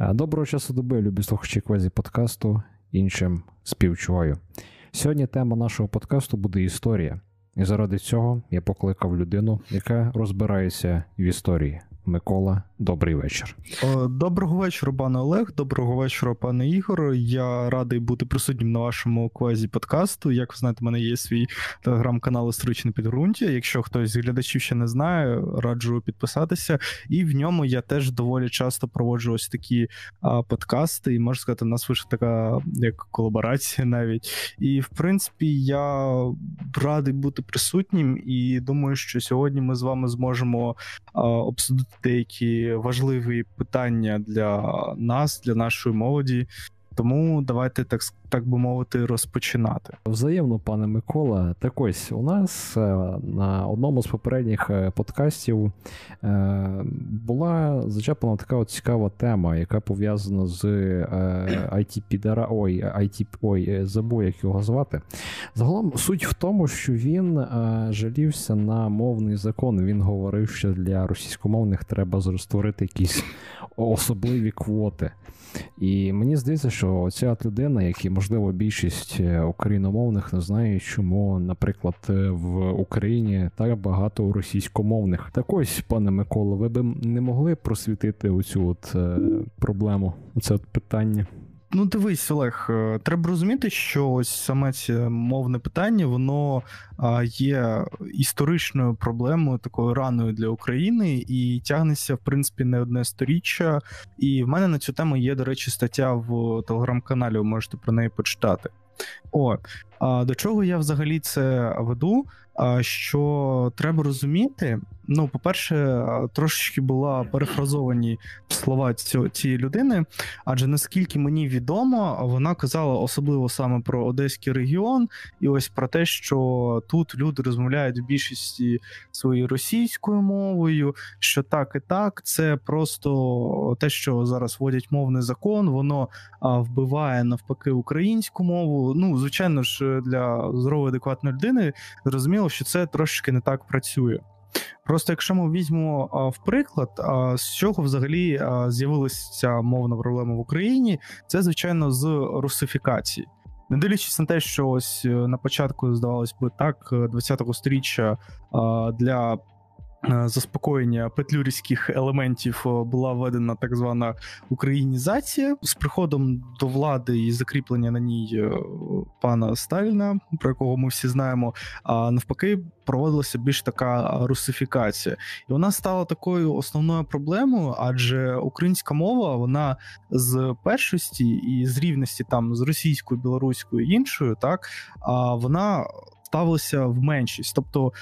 Е, доброго часу доби, любі слухачі квазі подкасту, іншим співчуваю. Сьогодні тема нашого подкасту буде історія, і заради цього я покликав людину, яка розбирається в історії. Микола, добрий вечір. Доброго вечора, пане Олег. Доброго вечора, пане Ігор. Я радий бути присутнім на вашому квазі подкасту. Як ви знаєте, в мене є свій телеграм-канал Історичне підґрунтя. Якщо хтось з глядачів ще не знає, раджу підписатися. І в ньому я теж доволі часто проводжу ось такі а, подкасти. І можна сказати, в нас вийшла така як колаборація навіть. І в принципі, я радий бути присутнім. І думаю, що сьогодні ми з вами зможемо а, обсудити деякі важливі питання для нас, для нашої молоді. Тому давайте так так би мовити розпочинати. Взаємно, пане Микола. Так ось у нас е, на одному з попередніх е, подкастів е, була зачеплена така от цікава тема, яка пов'язана з it підара ой, IT, ой, забув, як його звати. Загалом суть в тому, що він жалівся на мовний закон. Він говорив, що для російськомовних треба створити якісь особливі квоти. І мені здається, що ця людина, як і можливо більшість е, україномовних, не знає, чому, наприклад, е, в Україні так багато російськомовних. Так ось, пане Микола, ви б не могли просвітити оцю от е, проблему, це от питання. Ну, дивись, Олег, е, треба розуміти, що ось саме це мовне питання, воно є історичною проблемою, такою раною для України, і тягнеться, в принципі, не одне сторіччя. І в мене на цю тему є, до речі, стаття в телеграм-каналі. Ви можете про неї почитати. О, до чого я взагалі це веду? що треба розуміти. Ну, по-перше, трошечки була перефразовані слова цієї людини, адже наскільки мені відомо, вона казала особливо саме про Одеський регіон, і ось про те, що тут люди розмовляють в більшості своєю російською мовою, що так і так, це просто те, що зараз вводять мовний закон, воно вбиває навпаки українську мову. Ну, звичайно ж, для здорової адекватної людини зрозуміло що це трошечки не так працює. Просто якщо ми візьмемо а, в приклад, а, з чого взагалі а, з'явилася мовна проблема в Україні, це звичайно з русифікації. Не дивлячись на те, що ось е, на початку здавалось би так, 20-го сторіччя для Е, заспокоєння петлюрівських елементів е, була введена так звана українізація з приходом до влади і закріплення на ній е, пана Сталіна, про якого ми всі знаємо. А навпаки, проводилася більш така русифікація, і вона стала такою основною проблемою, адже українська мова вона з першості і з рівності там з російською, білоруською і іншою, так а вона ставилися в меншість. Тобто,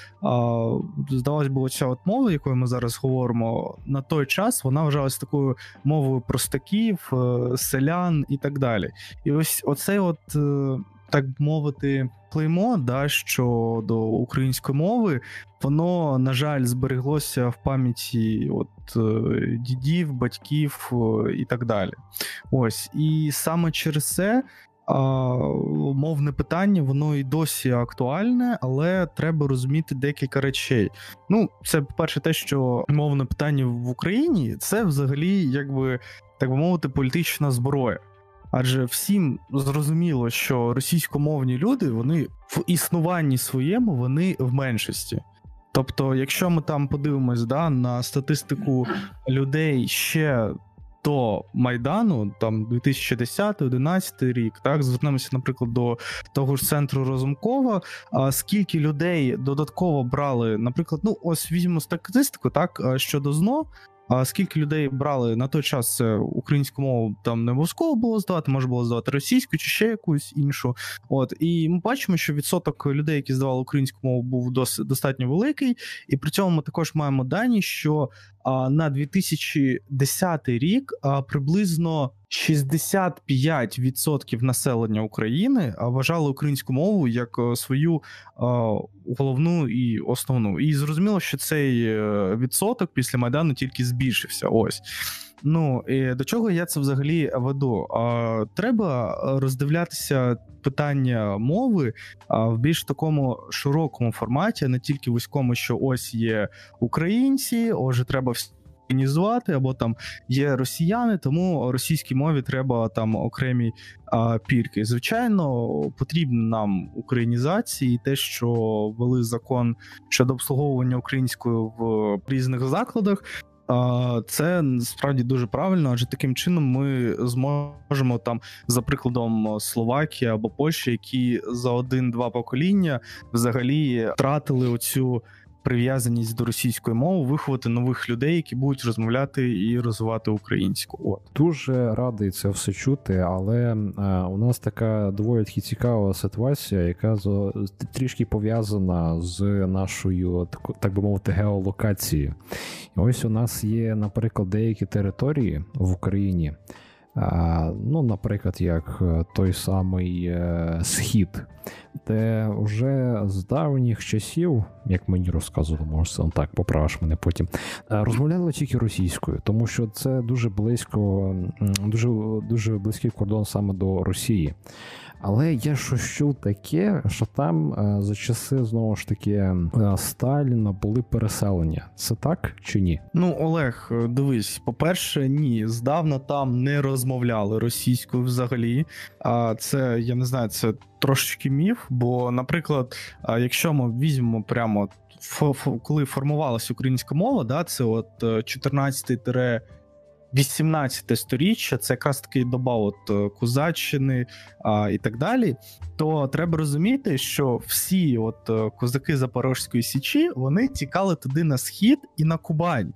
здавалось би, оця от мова, якою ми зараз говоримо, на той час вона вважалася такою мовою простаків, е, селян і так далі. І ось оцей от. Е, так мовити, клеймо, да, щодо української мови, воно, на жаль, збереглося в пам'яті от е, дідів, батьків і так далі. Ось, і саме через це мовне питання, воно і досі актуальне, але треба розуміти декілька речей. Ну, це по-перше, те, що мовне питання в Україні це взагалі, якби так би мовити, політична зброя. Адже всім зрозуміло, що російськомовні люди вони в існуванні своєму вони в меншості. Тобто, якщо ми там подивимось да, на статистику людей ще до Майдану, там 2010-2011 рік, так звернемося, наприклад, до того ж центру Розумкова. А скільки людей додатково брали, наприклад, ну ось візьмемо статистику, так щодо ЗНО, а скільки людей брали на той час українську мову там не обов'язково було здавати, може було здавати російську чи ще якусь іншу. От і ми бачимо, що відсоток людей, які здавали українську мову, був досить достатньо великий, і при цьому ми також маємо дані, що на 2010 рік приблизно 65% населення України вважали українську мову як е, свою головну і основну. І зрозуміло, що цей е, відсоток після майдану тільки збільшився. Ось. Ну і до чого я це взагалі веду? Треба роздивлятися питання мови в більш такому широкому форматі, не тільки вузькому, що ось є українці, отже, треба українізувати, або там є росіяни, тому російській мові треба там окремі а, пірки. Звичайно, потрібно нам українізації, те, що ввели закон щодо обслуговування українською в різних закладах. Це справді дуже правильно, адже таким чином ми зможемо там, за прикладом Словакії або Польщі, які за один-два покоління взагалі втратили оцю прив'язаність до російської мови, виховати нових людей, які будуть розмовляти і розвивати українську. От дуже радий це все чути, але а, у нас така доволі цікава ситуація, яка з трішки пов'язана з нашою так би мовити геолокацією. Ось у нас є, наприклад, деякі території в Україні. Ну, наприклад, як е, той самий е, схід, де вже з давніх часів, як мені розказували, може так поправиш мене потім, е, розмовляли тільки російською, тому що це дуже близько, дуже дуже близький кордон саме до Росії. Але я щось чув таке, що там е, за часи знову ж таки е, Сталіна були переселення. Це так чи ні? Ну, Олег, е, дивись, по-перше, ні, здавна там не розмовляли російською взагалі. А це я не знаю, це трошечки міф. Бо, наприклад, якщо ми візьмемо прямо коли формувалася українська мова, да, це от 14 18 сторіччя, це якраз таки доба от е, Козаччини а, і так далі. То треба розуміти, що всі от е, козаки Запорозької Січі вони тікали туди на схід і на Кубань.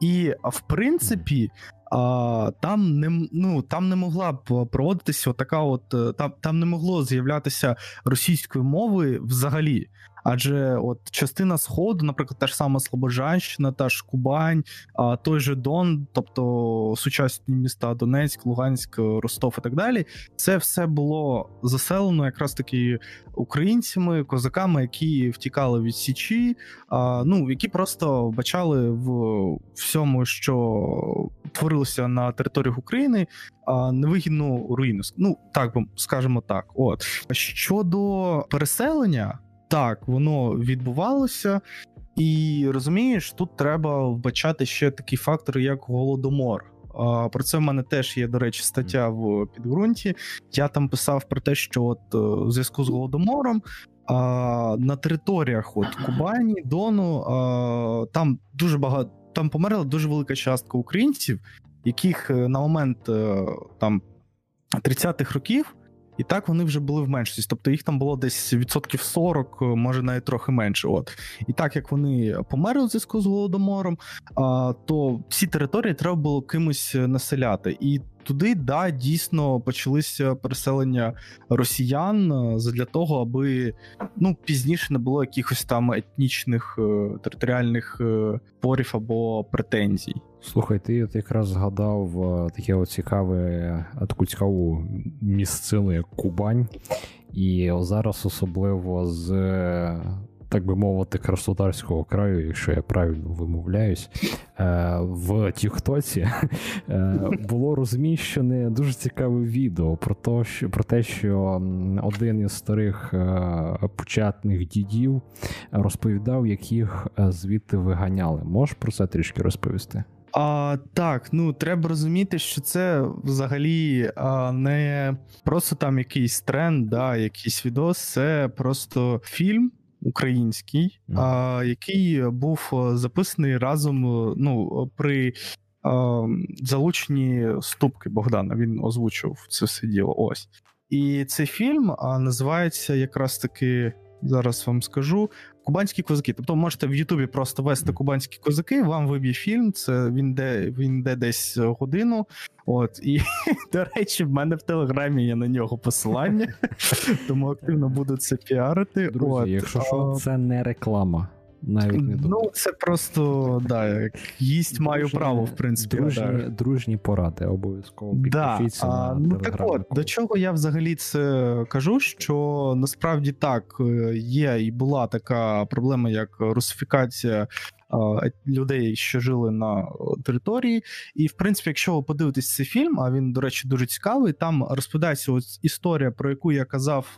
І в принципі, а, там не ну там не могла б проводитися така, от е, там там не могло з'являтися російської мови взагалі. Адже от частина сходу, наприклад, та ж сама Слобожанщина, та ж Кубань, а той же Дон, тобто сучасні міста Донецьк, Луганськ, Ростов і так далі, це все було заселено якраз таки українцями, козаками, які втікали від Січі, а, ну які просто бачали в всьому, що творилося на територіях України. Невигідну руїну. Ну так би скажемо так. От щодо переселення, так, воно відбувалося, і розумієш, тут треба вбачати ще такий фактор, як голодомор. Про це в мене теж є, до речі, стаття в підґрунті. Я там писав про те, що от е, у зв'язку з голодомором на територіях от Кубані, Дону там дуже багато там померла дуже велика частка українців, яких е, на момент е, там 30-х років і так вони вже були в меншості. Тобто їх там було десь відсотків 40, е, може навіть трохи менше. От і так як вони померли у зв'язку з голодомором, то всі території треба було кимось населяти. І туди да дійсно почалися переселення росіян е, для того, аби ну пізніше не було якихось там етнічних е, територіальних порів або претензій. Слухай, ти от якраз згадав е, таке от цікаве цікаву місцину, як Кубань, і зараз особливо з. Так би мовити, краснодарського краю, якщо я правильно вимовляюсь, е, в Тіктоці е, було розміщене дуже цікаве відео про те, що про те, що один із старих початних дідів розповідав, як їх звідти виганяли. Можеш про це трішки розповісти? А, Так, ну треба розуміти, що це взагалі а, не просто там якийсь тренд, да, якийсь відос, це просто фільм український, mm. а, який був записаний разом ну, при а, залученні ступки Богдана. Він озвучив це все діло. Ось. І цей фільм а, називається якраз таки. Зараз вам скажу Кубанські козаки. Тобто можете в Ютубі просто вести кубанські козаки, вам виб'є фільм. Це він де він де десь годину. От і до речі, в мене в телеграмі є на нього посилання, тому активно буду це піарити. Друзі, От, Якщо що, це не реклама навіть не думаю. Ну, це просто да, як їсть дружні, маю право, в принципі. Дружні да. дружні поради, обов'язково да. на Ну так от, до чого я взагалі це кажу, що насправді так е, є і була така проблема, як русифікація. Людей, що жили на території, і в принципі, якщо ви подивитесь цей фільм, а він, до речі, дуже цікавий. Там розповідається ось історія, про яку я казав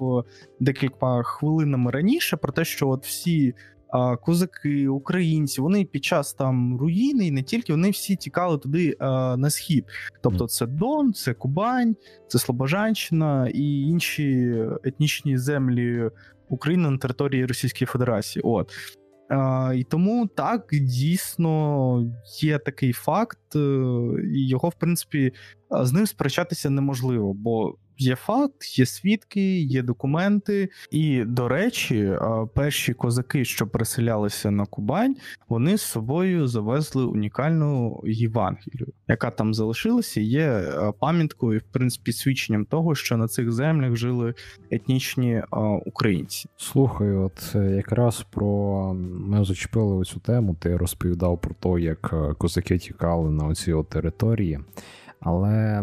декілька хвилинами раніше, про те, що от всі козаки, українці, вони під час там руїни і не тільки вони всі тікали туди на схід. Тобто, це Дон, це Кубань, це Слобожанщина і інші етнічні землі України на території Російської Федерації. От. І тому так дійсно є такий факт, е, і його, в принципі, з ним сперечатися неможливо, бо Є факт, є свідки, є документи. І, до речі, перші козаки, що переселялися на Кубань, вони з собою завезли унікальну Євангелію, яка там залишилася, є пам'яткою, в принципі, свідченням того, що на цих землях жили етнічні українці. Слухай, от е, якраз про ми зачепили цю тему. Ти розповідав про те, як е, козаки тікали на оці території. Але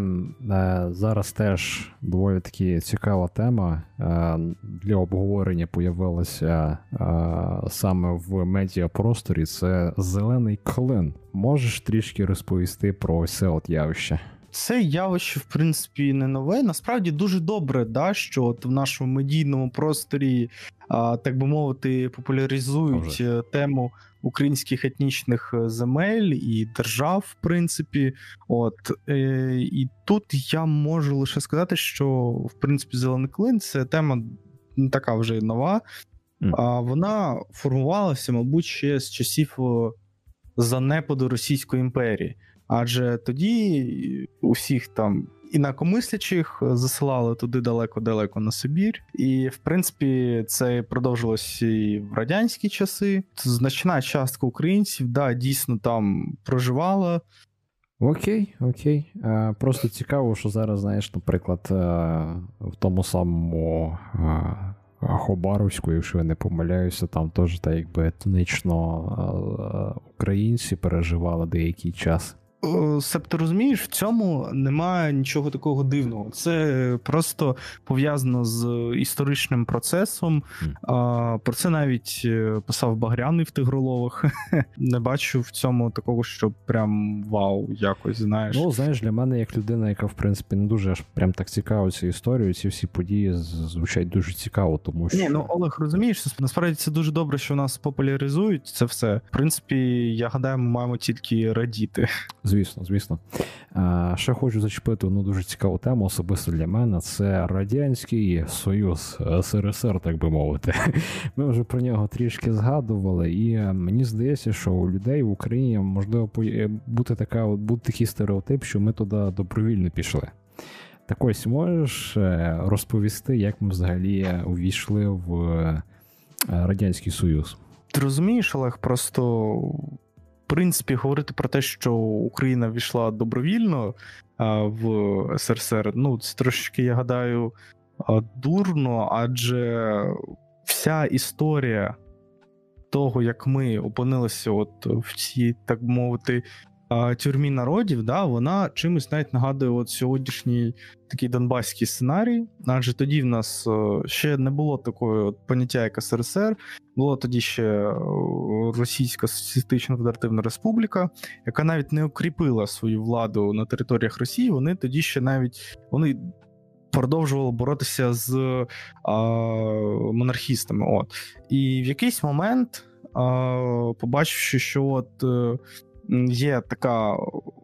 е, зараз теж доволі таки цікава тема е, для обговорення появилася е, саме в медіапросторі. Це зелений клин. Можеш трішки розповісти про це от явище? Це явище, в принципі, не нове. Насправді дуже добре, да, що от в нашому медійному просторі, а, так би мовити, популяризують Вже. тему українських етнічних е, земель і держав, в принципі. От е, І тут я можу лише сказати, що в принципі зелений клин це тема не така вже нова, mm. а вона формувалася, мабуть, ще з часів занепаду Російської імперії. Адже тоді усіх там інакомислячих засилали туди далеко-далеко на Сибір, і в принципі це продовжилось і в радянські часи. Значна частка українців да, дійсно там проживала. Окей, окей. Просто цікаво, що зараз, знаєш, наприклад, е, в тому самому е, Хобаровську, якщо я не помиляюся, там теж так якби етнично е, українці переживали деякий час. Себто розумієш, в цьому немає нічого такого дивного. Це просто пов'язано з історичним процесом. Mm. Про це навіть е, писав Багряний в тигроловах. Не бачу в цьому такого, що прям вау, якось знаєш. Ну, знаєш, для мене, як людина, яка в принципі не дуже аж прям так цікавиться історією, ці всі події звучать дуже цікаво, тому що. Ні, ну Олег, розумієш, насправді це дуже добре, що нас популяризують це все. В принципі, я гадаю, ми маємо тільки радіти. Звісно, звісно. Ще хочу зачепити одну дуже цікаву тему, особисто для мене. Це Радянський Союз СРСР, так би мовити. Ми вже про нього трішки згадували, і мені здається, що у людей в Україні можливо е, бути така, бути такий стереотип, що ми туди добровільно пішли. Так ось можеш е, розповісти, як ми взагалі увійшли в е, Радянський Союз? Ти розумієш, Олег, просто принципі говорити про те, що Україна війшла добровільно в СРСР, ну це трошки, я гадаю, дурно, адже вся історія того, як ми опинилися от в цій, так мовити, тюрмі народів, да, вона чимось навіть нагадує от сьогоднішній такий донбаський сценарій. Адже тоді в нас е, ще не було такого от поняття, як СРСР, було тоді ще е, Російська Соціалістична Федеративна Республіка, яка навіть не укріпила свою владу на територіях Росії. Вони тоді ще навіть вони. Продовжували боротися з а, монархістами. От. І в якийсь момент, а, побачивши, що от е, є така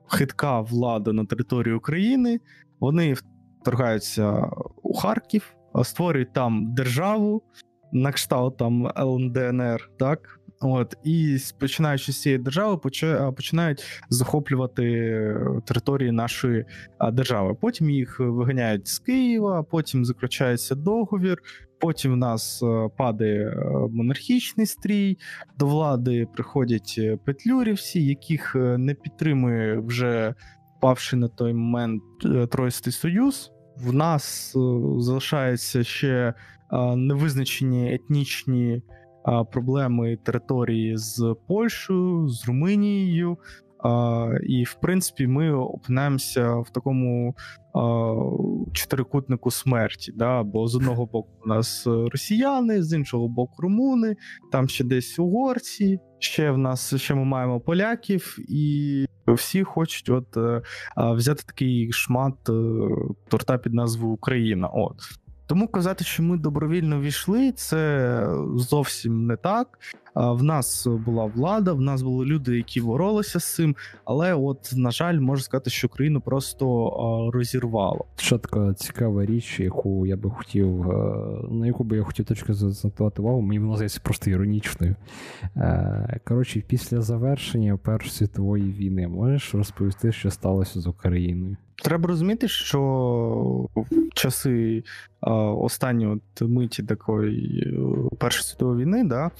хитка влада на території України, вони вторгаються у Харків, створюють там державу, на кшталт там ЛНДНР, так. От, І починаючи з цієї держави, починають захоплювати території нашої держави. Потім їх виганяють з Києва, потім заключається договір, Потім в нас е, падає е, монархічний стрій, до влади приходять е, петлюрівці, яких не підтримує вже павши на той момент Тройстий Союз. В нас залишаються ще невизначені етнічні проблеми території з Польщею, з Румунією. І, в принципі, ми опинаємося в такому чотирикутнику смерті. Да? Бо з одного боку у нас росіяни, з іншого боку, румуни, там ще десь угорці, ще в нас ще ми маємо поляків, і всі хочуть от е, взяти такий шмат е, торта під назвою Україна. От. Тому казати, що ми добровільно війшли, це зовсім не так. В нас була влада, в нас були люди, які боролися з цим. Але, от, на жаль, можу сказати, що країну просто розірвало. Ще така цікава річ, яку я би хотів, на яку би я хотів точки заакцентувати увагу, мені вона здається просто іронічною. Коротше, після завершення Першої світової війни можеш розповісти, що сталося з Україною? Треба розуміти, що в часи останньої миті такої е, Першої світової війни, да,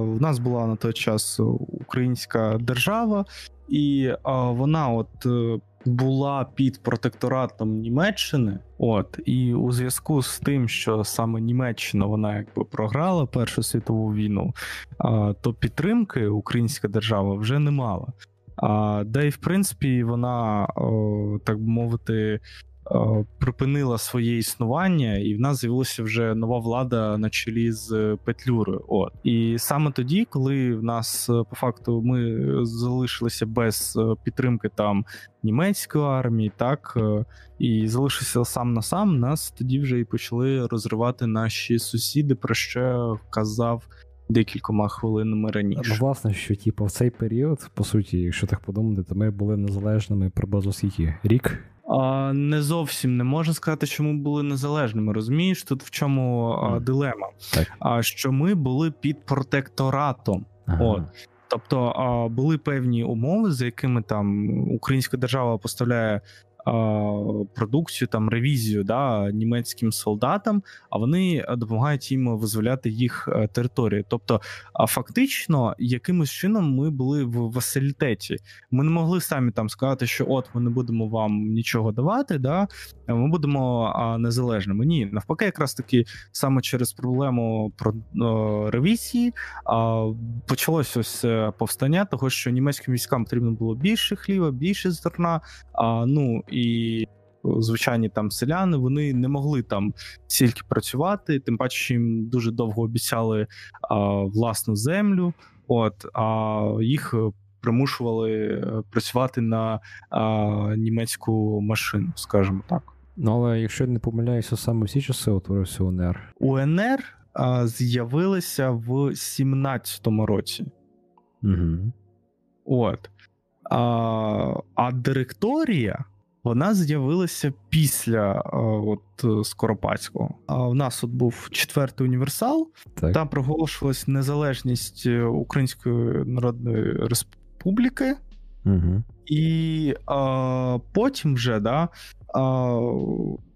в нас була на той час українська держава, і вона от е, була під протекторатом Німеччини. От і у зв'язку з тим, що саме Німеччина вона якби програла Першу світову війну, то підтримки українська держава вже не мала. А, Де, і в принципі, вона, о, так би мовити, о, припинила своє існування, і в нас з'явилася вже нова влада на чолі з Петлюрою. От і саме тоді, коли в нас по факту ми залишилися без підтримки там німецької армії, так і залишився сам на сам, нас тоді вже і почали розривати наші сусіди, про що казав декількома хвилинами раніше. Ну, власне, що типу, в цей період, по суті, якщо так подумати, то ми були незалежними приблизно скільки? Рік? А, Не зовсім не можна сказати, що ми були незалежними. Розумієш, тут в чому а, дилема? Так. А що ми були під протекторатом. Ага. От. Тобто а, були певні умови, за якими там Українська держава поставляє продукцію, там ревізію да, німецьким солдатам, а вони допомагають їм визволяти їх е, території. Тобто, фактично, якимось чином ми були в василітеті. Ми не могли самі там сказати, що от ми не будемо вам нічого давати, да, ми будемо незалежними. Ні, навпаки, якраз таки саме через проблему про ревізії почалося ось е, повстання, того що німецьким військам потрібно було більше хліба, більше зерна. Ну і звичайні там селяни вони не могли там стільки працювати, тим паче їм дуже довго обіцяли а, власну землю. От а їх примушували е, працювати на а, німецьку машину, скажімо так. Ну але якщо я не помиляюся, саме всі часи утворився УНР. УНР а, з'явилися в 17-му році. Угу. От. А, а директорія вона з'явилася після а, от Скоропадського. А у нас от був четвертий універсал, так. там проголошувалась незалежність Української Народної Республіки. Угу. І а, потім вже, да, а,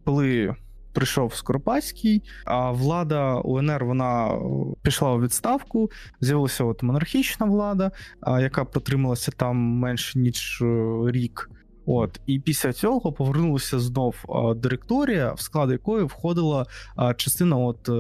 коли прийшов Скоропадський, а влада УНР вона пішла у відставку. З'явилася от монархічна влада, а, яка протрималася там менше ніж е, рік. От і після цього повернулася знов директорія, в склад якої входила частина от е,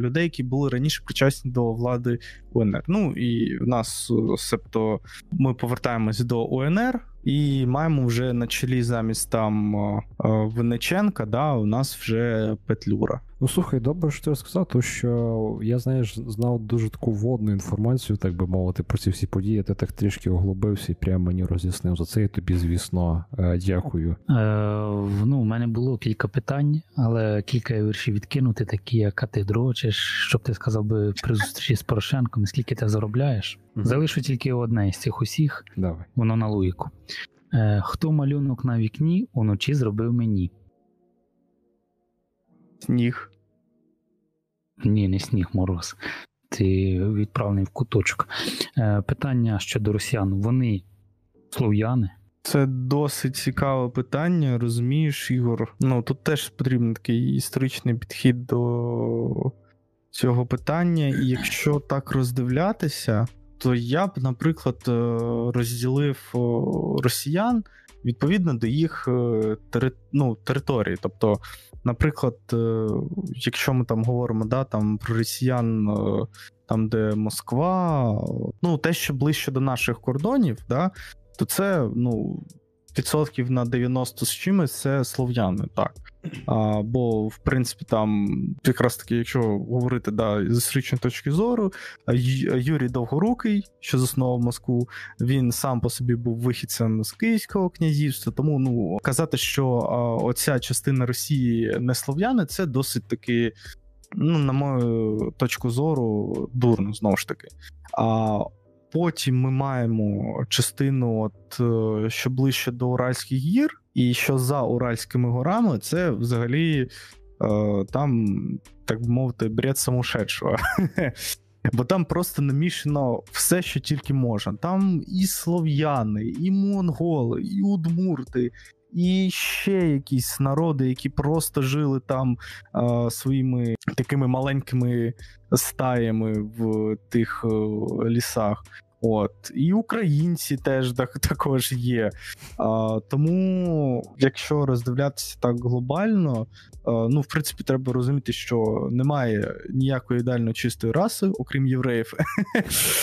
людей, які були раніше причасні до влади УНР. Ну і в нас, себто, ми повертаємось до УНР. І маємо вже на чолі замість там Винниченка, да, у нас вже Петлюра. Ну слухай, добре, що ти розказав, тому що я знаєш, знав дуже таку водну інформацію, так би мовити, про ці всі події. Ти так трішки оглубився і прямо мені роз'яснив. За це я тобі, звісно, е, дякую. Е, Ну, у мене було кілька питань, але кілька віршів відкинути, такі як ти дрочиш, щоб ти сказав би при зустрічі з Порошенком, скільки ти заробляєш. mm Залишу тільки одне із цих усіх. Давай. Воно на луїку. Е, Хто малюнок на вікні уночі зробив мені? Сніг. Ні, не сніг мороз. Ти відправлений в куточок. Е, питання щодо росіян. Вони слов'яни? Це досить цікаве питання, розумієш, Ігор. Ну тут теж потрібен такий історичний підхід до цього питання. І якщо так роздивлятися, то я б, наприклад, е, розділив росіян відповідно до їх е, ну, території. Тобто, наприклад, е, якщо ми там говоримо да, там, про росіян, там, де Москва, ну, те, що ближче до наших кордонів, да, то це ну, відсотків на 90 з чимось це слов'яни, так. А, Бо, в принципі, там, якраз таки, якщо говорити да, з історичної точки зору, Юрій Довгорукий, що заснував Москву, він сам по собі був вихідцем з Київського князівства. Тому ну казати, що оця частина Росії не слов'яни, це досить таки ну, на мою точку зору, дурно знову ж таки. А потім ми маємо частину, от е, що ближче до Уральських гір, і що за Уральськими горами, це взагалі е, там, так би мовити, бред самошедшого. Бо там просто намішано все, що тільки можна. Там і слов'яни, і монголи, і удмурти, і ще якісь народи, які просто жили там а, своїми такими маленькими стаями в тих е, лісах. От, і українці теж так, також є. А, Тому, якщо роздивлятися так глобально, а, ну, в принципі, треба розуміти, що немає ніякої ідеально чистої раси, окрім євреїв.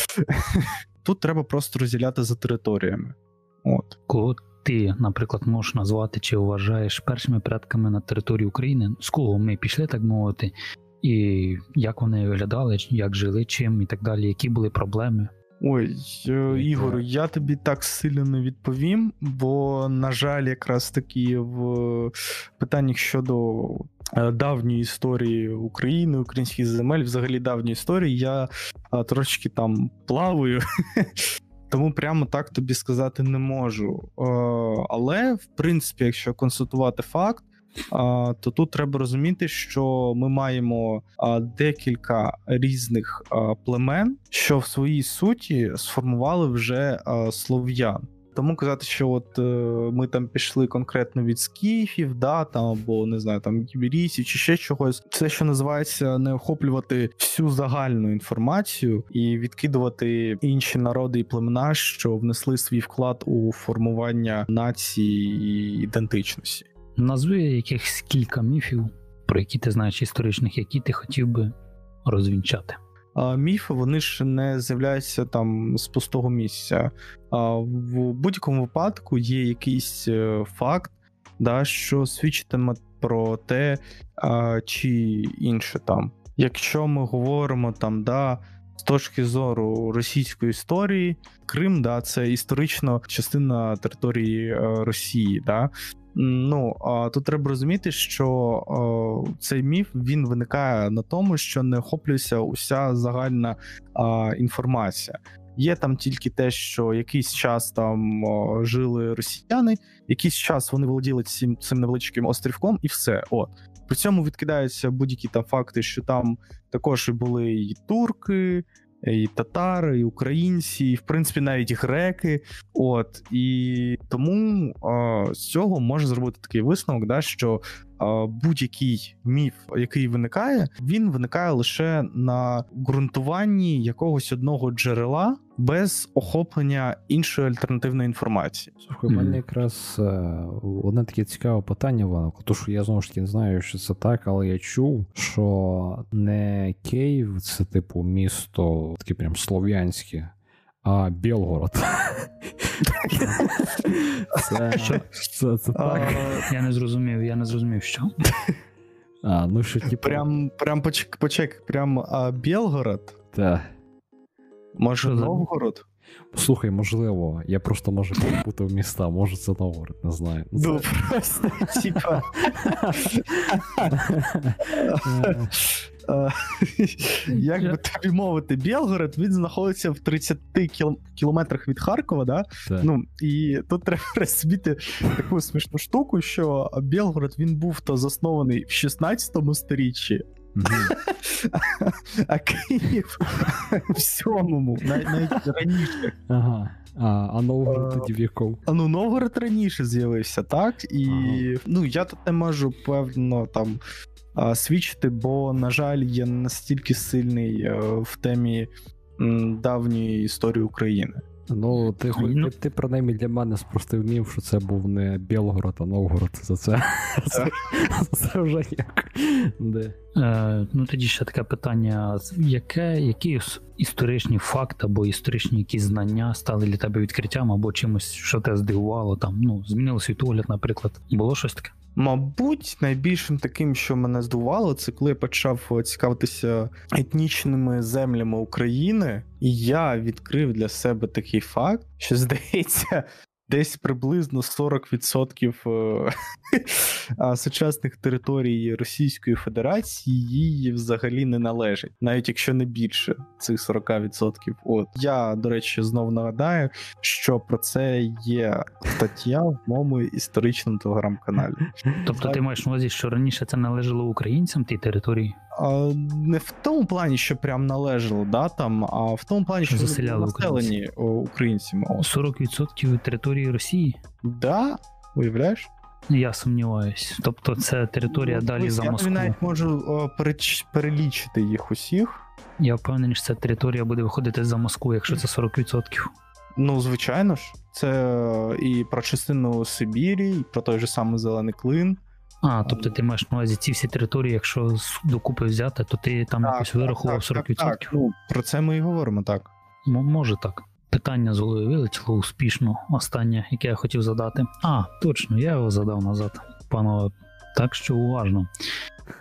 Тут треба просто розділяти за територіями. От. Кого ти, наприклад, можеш назвати чи вважаєш першими предками на території України, з кого ми пішли, так мовити, і як вони виглядали, як жили, чим і так далі, які були проблеми? Ой, е, Ігор, я тобі так сильно не відповім, бо, на жаль, якраз таки в питаннях щодо е, давньої історії України, українських земель, взагалі давньої історії, я е, трошки там плаваю. Тому прямо так тобі сказати не можу. Але, в принципі, якщо констатувати факт, то тут треба розуміти, що ми маємо декілька різних племен, що в своїй суті сформували вже слов'ян. Тому казати, що от е, ми там пішли конкретно від скіфів, да, там або не знаю, там кіберійців чи ще чогось. Це що називається не охоплювати всю загальну інформацію і відкидувати інші народи і племена, що внесли свій вклад у формування нації і ідентичності. Назви якихось кілька міфів, про які ти знаєш історичних, які ти хотів би розвінчати. Міфи вони ж не з'являються там з пустого місця. В будь-якому випадку є якийсь е, факт, да, що свідчитиме про те, чи інше там. Якщо ми говоримо там, да, з точки зору російської історії, Крим, да, це історично частина території е, Росії. Да. Ну тут треба розуміти, що цей міф він виникає на тому, що не охоплюється уся загальна інформація. Є там тільки те, що якийсь час там жили росіяни, якийсь час вони володіли цим цим невеличким острівком, і все. От при цьому відкидаються будь-які там факти, що там також і були і турки, і татари, і українці, і в принципі навіть і греки. От і тому а, з цього можна зробити такий висновок, да, що будь-який міф, який виникає, він виникає лише на ґрунтуванні якогось одного джерела без охоплення іншої альтернативної інформації. Слухай, у мене якраз е, одне таке цікаве питання, Ванко, тому що я знову ж таки не знаю, що це так, але я чув, що не Київ, це типу місто таке прям слов'янське. А Білгород. Це, це, це так. Я не зрозумів, я не зрозумів, що. А, ну що, типу... Прям, прям почек, почек, прям а, Білгород? Так. Може, Новгород? Слухай, можливо, я просто можу в міста, може це Новгород, не знаю. Ну, ну просто, типа. Е, як би тобі мовити, Білгород він знаходиться в 30 кілометрах від Харкова. да? Ну, І тут треба розуміти таку смішну штуку, що Білгород він був то заснований в 16 сторіччі. А Київ в сьомому, навіть раніше. Ага. А а Новгород е, тоді в якому? А ну Новгород раніше з'явився, так? І ну я тут не можу певно там свідчити, бо, на жаль, я настільки сильний е, в темі давньої історії України. Ну, ти ну, ти, ти принаймні для мене спростив міф, що це був не Білгород, а Новгород. За це це, це вже як. Де? Е, Ну тоді ще таке питання: яке, які історичні факти або історичні якісь знання стали для тебе відкриттям, або чимось, що тебе здивувало, там, ну, змінило світогляд, наприклад. Було щось таке? Мабуть, найбільшим таким, що мене здивувало, це коли я почав цікавитися етнічними землями України, і я відкрив для себе такий факт, що здається, десь приблизно 40% е, сучасних територій Російської Федерації їй взагалі не належить, навіть якщо не більше цих 40%. От я, до речі, знов нагадаю, що про це є стаття в моєму історичному телеграм-каналі. Тобто, ти маєш увазі, що раніше це належало українцям тій території? Не в тому плані, що прям належало, да, там, а в тому плані, що заселяли населені українцями. 40% території Росії? Да, уявляєш? Я сумніваюсь. Тобто, це територія ну, далі за Москву. Я навіть можу о, переч... перелічити їх усіх. Я впевнений, що ця територія буде виходити за Москву, якщо це 40%. Ну, звичайно ж, це і про частину Сибірі, і про той же самий Зелений Клин. А, тобто ти маєш на увазі ці всі території, якщо докупи взяти, то ти там так, якось вирахував 40%? Так, так, Ну, Про це ми і говоримо, так. М- може так. Питання з голови вилетіло успішно, останнє, яке я хотів задати. А, точно, я його задав назад, панове. Так що уважно.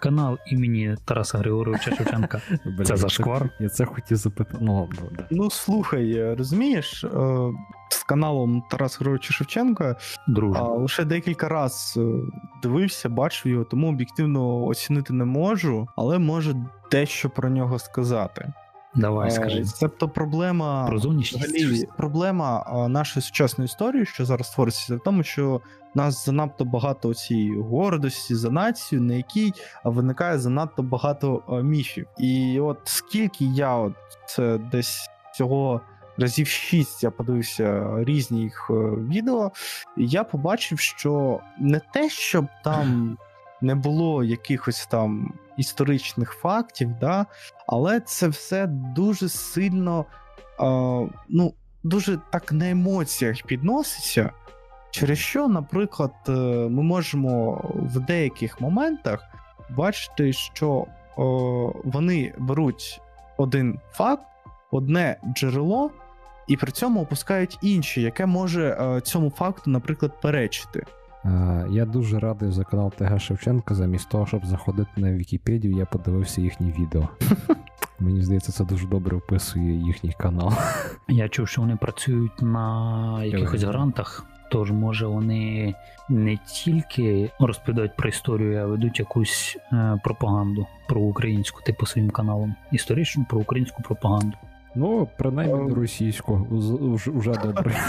Канал імені Тараса Григоровича Шевченка. Це зашквар. Я це хотів запитати. Ну, да. ну слухай, розумієш, е, з каналом Тараса Григоровича Шевченка Друже. лише декілька разів е, дивився, бачив його, тому об'єктивно оцінити не можу, але можу дещо про нього сказати. Давай, скажи. Тобто проблема Про взагалі, проблема нашої сучасної історії, що зараз твориться, в тому, що в нас занадто багато цієї гордості за націю, на якій виникає занадто багато міфів. І от скільки я от це десь цього. Разів шість я подивився різні їх е, відео, і я побачив, що не те, щоб там не було якихось там історичних фактів, да, але це все дуже сильно, е, ну, дуже так на емоціях підноситься. Через що, наприклад, е, ми можемо в деяких моментах бачити, що о, вони беруть один факт, одне джерело, і при цьому опускають інше, яке може е, цьому факту, наприклад, перечити. Я дуже радий за канал ТГ Шевченка. Замість того, щоб заходити на Вікіпедію, я подивився їхні відео. Мені здається, це дуже добре описує їхній канал. Я чув, що вони працюють на якихось грантах, тож може вони не тільки розповідають про історію, а ведуть якусь е, пропаганду про українську, типу своїм каналом. Історичну про українську пропаганду. Ну, принаймні ем. російську вже добре.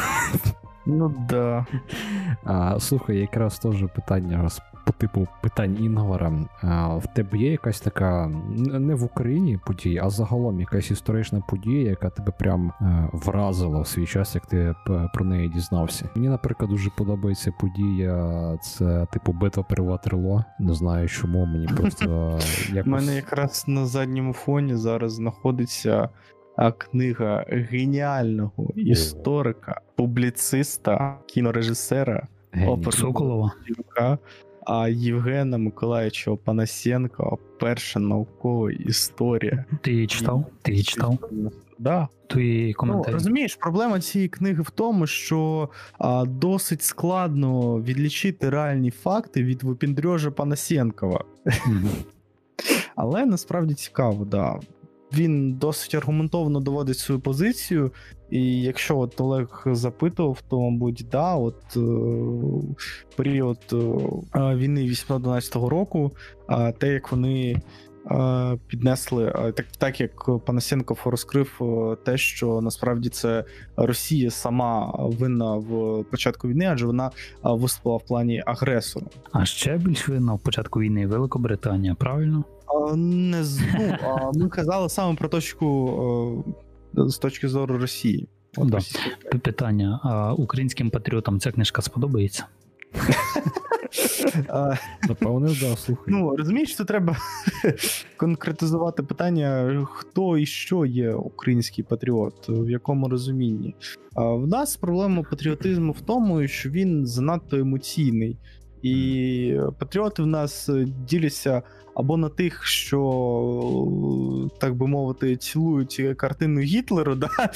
Ну да. А, Слухай, якраз теж питання по типу питань Інгвара. А, В тебе є якась така не в Україні подія, а загалом якась історична подія, яка тебе прям а, вразила в свій час, як ти про неї дізнався. Мені, наприклад, дуже подобається подія. Це типу битва при Ватерло. Не знаю, чому мені просто якось... У мене якраз на задньому фоні зараз знаходиться книга геніального історика, публіциста, кінорежисера Соколова. А Євгена Миколаївича Панасенка перша наукова історія. Ти її читав? Ти її читав? Да. Твої ну, коментарі. Ну, Розумієш, проблема цієї книги в тому, що а, досить складно відлічити реальні факти від випіндрьожа Панасенкова. Mm-hmm. Але насправді цікаво, да він досить аргументовано доводить свою позицію. І якщо от Олег запитував, то мабуть, да, от е, період е, війни 812 року, е, те, як вони е, піднесли, е, так так як Панасенков розкрив е, те, що насправді це Росія сама винна в початку війни, адже вона виступила в плані агресора. А ще більш винна в початку війни Великобританія, правильно? Не ну, а Ми казали саме про точку з точки зору Росії. От да. Питання: а українським патріотам ця книжка сподобається? Напевне, да, слухай. Ну, розумієш, що треба конкретизувати питання, хто і що є український патріот, в якому розумінні. В нас проблема патріотизму в тому, що він занадто емоційний. І патріоти в нас діляться або на тих, що, так би мовити, цілують картину Гітлера, да?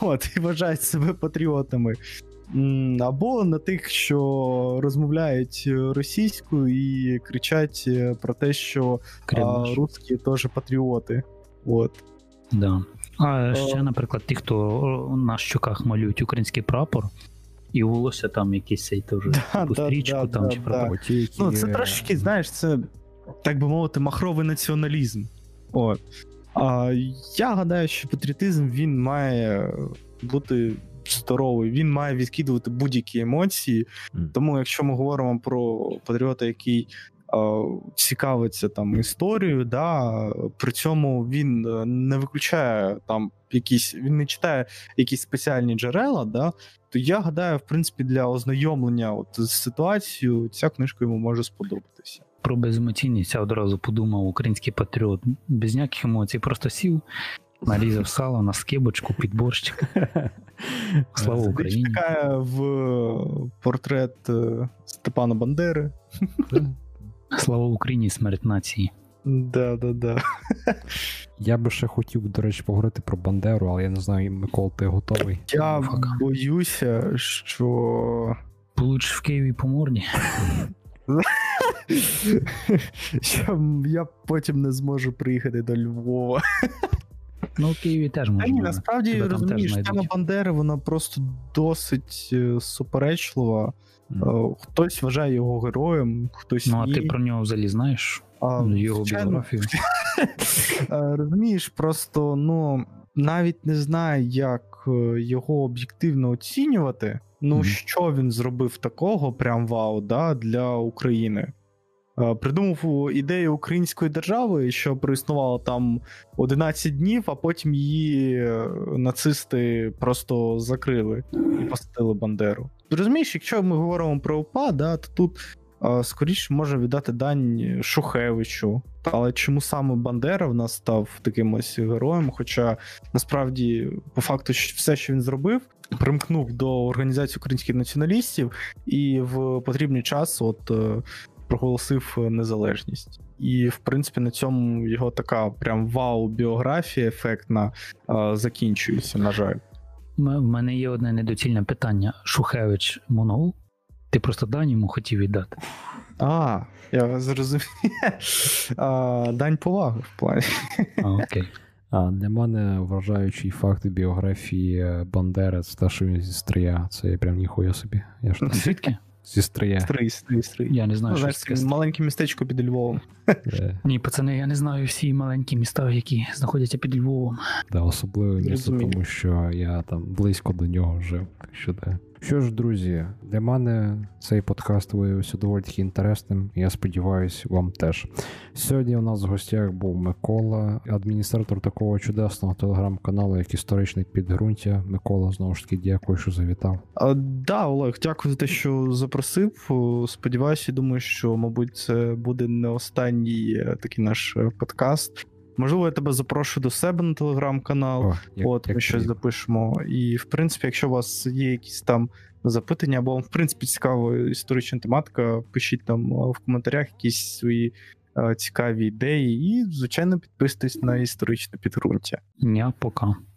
От, і вважають себе патріотами. Або на тих, що розмовляють російською і кричать про те, що а, русські теж патріоти. От. Да. А ще, наприклад, ті, хто на щоках малюють український прапор, і волосся там якийсь цей теж Да, да, стрічку да, там чи прапор. Ну, це трошки, знаєш, це, так би мовити, махровий націоналізм. От. А, я гадаю, що патріотизм він має бути здоровий, він має відкидувати будь-які емоції. Тому, якщо ми говоримо про патріота, який цікавиться там історією, да, при цьому він е, не виключає там якісь, він не читає якісь спеціальні джерела, да, то я гадаю, в принципі, для ознайомлення от, з ситуацією ця книжка йому може сподобатися. Про беземоційність я одразу подумав, український патріот без ніяких емоцій, просто сів, нарізав сало на скибочку під борщик. Слава Україні. така в портрет е, Степана Бандери. Слава Україні, смерть нації. Да, да, да. Я би ще хотів, до речі, поговорити про Бандеру, але я не знаю, Микол, ти готовий? Я Фак. боюся, що Получиш в Києві по морді. що я потім не зможу приїхати до Львова. Ну, в Києві теж Та можна. ні, насправді розумієш, тема. Бандери, вона просто досить е, суперечлива. Е, Хтось вважає його героєм, хтось Ну, а ні. ти про нього взагалі знаєш? А, Його звичайно, біографію. Е, Розумієш, просто ну навіть не знаю, як е, його об'єктивно оцінювати. Ну, Мгм. що він зробив такого, прям вау, да, для України. Е, Придумав ідею української держави, що проіснувала там 11 днів, а потім її е, нацисти просто закрили і посадили Бандеру. Розумієш, якщо ми говоримо про УПА, да, то тут е, скоріше може віддати дань Шухевичу. Але чому саме Бандера в нас став таким ось героєм? Хоча насправді, по факту, все, що він зробив, примкнув до організації українських націоналістів і в потрібний час от проголосив незалежність. І, в принципі, на цьому його така прям вау-біографія ефектна е, закінчується, на жаль. В мене є одне недоцільне питання. Шухевич монгол? Ти просто дані йому хотів віддати. А, я зрозумів. А, Дань поваги в плані. А, окей. А для мене вражаючий факт біографії е, Бандери це те, що він зі стрия. Це я прям ніхуя собі. Я ж Звідки? Зі стрия. Стрий, стрий, стрий. Я не знаю, Ну, що знаєш, це маленьке містечко під Львовом. Yeah. Ні, пацани, я не знаю всі маленькі міста, які знаходяться під Львовом. Да, особливо місто, тому що я там близько до нього жив. Так що да. Що ж, друзі, для мене цей подкаст виявився доволі таки інтересним. Я сподіваюся, вам теж. Сьогодні у нас в гостях був Микола, адміністратор такого чудесного телеграм-каналу, як історичне підґрунтя. Микола, знову ж таки, дякую, що завітав. А, да, Олег, дякую за те, що запросив. Сподіваюся, думаю, що, мабуть, це буде не останній е, такий наш е, подкаст. Можливо, я тебе запрошу до себе на телеграм-канал. О, як, От, як ми щось запишемо. І, в принципі, якщо у вас є якісь там запитання, або вам, в принципі, цікава історична тематика, пишіть там е, в коментарях якісь свої е, цікаві ідеї. І, звичайно, підписуйтесь на історичне підґрунтя. Я пока.